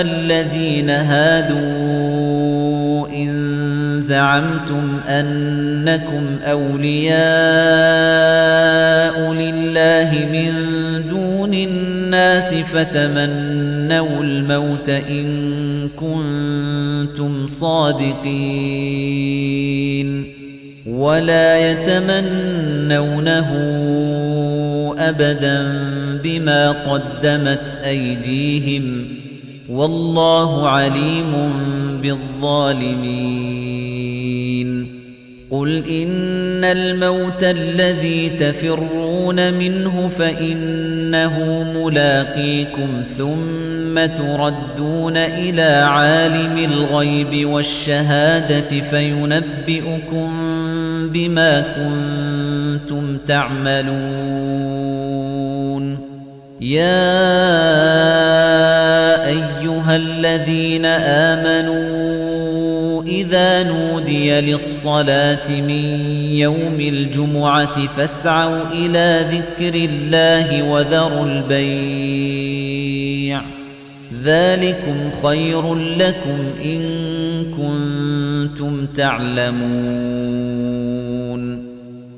الذين هادوا إن زعمتم أنكم أولياء لله من دون الناس فتمنوا الموت إن كنتم صادقين ولا يتمنونه أبدا بما قدمت أيديهم والله عليم بالظالمين. قل إن الموت الذي تفرون منه فإنه ملاقيكم ثم تردون إلى عالم الغيب والشهادة فينبئكم بما كنتم تعملون. يا الذين آمنوا إذا نودي للصلاة من يوم الجمعة فاسعوا إلى ذكر الله وذروا البيع. ذلكم خير لكم إن كنتم تعلمون.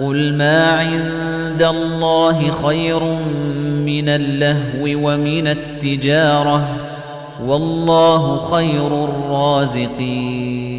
قل ما عند الله خير من اللهو ومن التجارة والله خير الرازقين.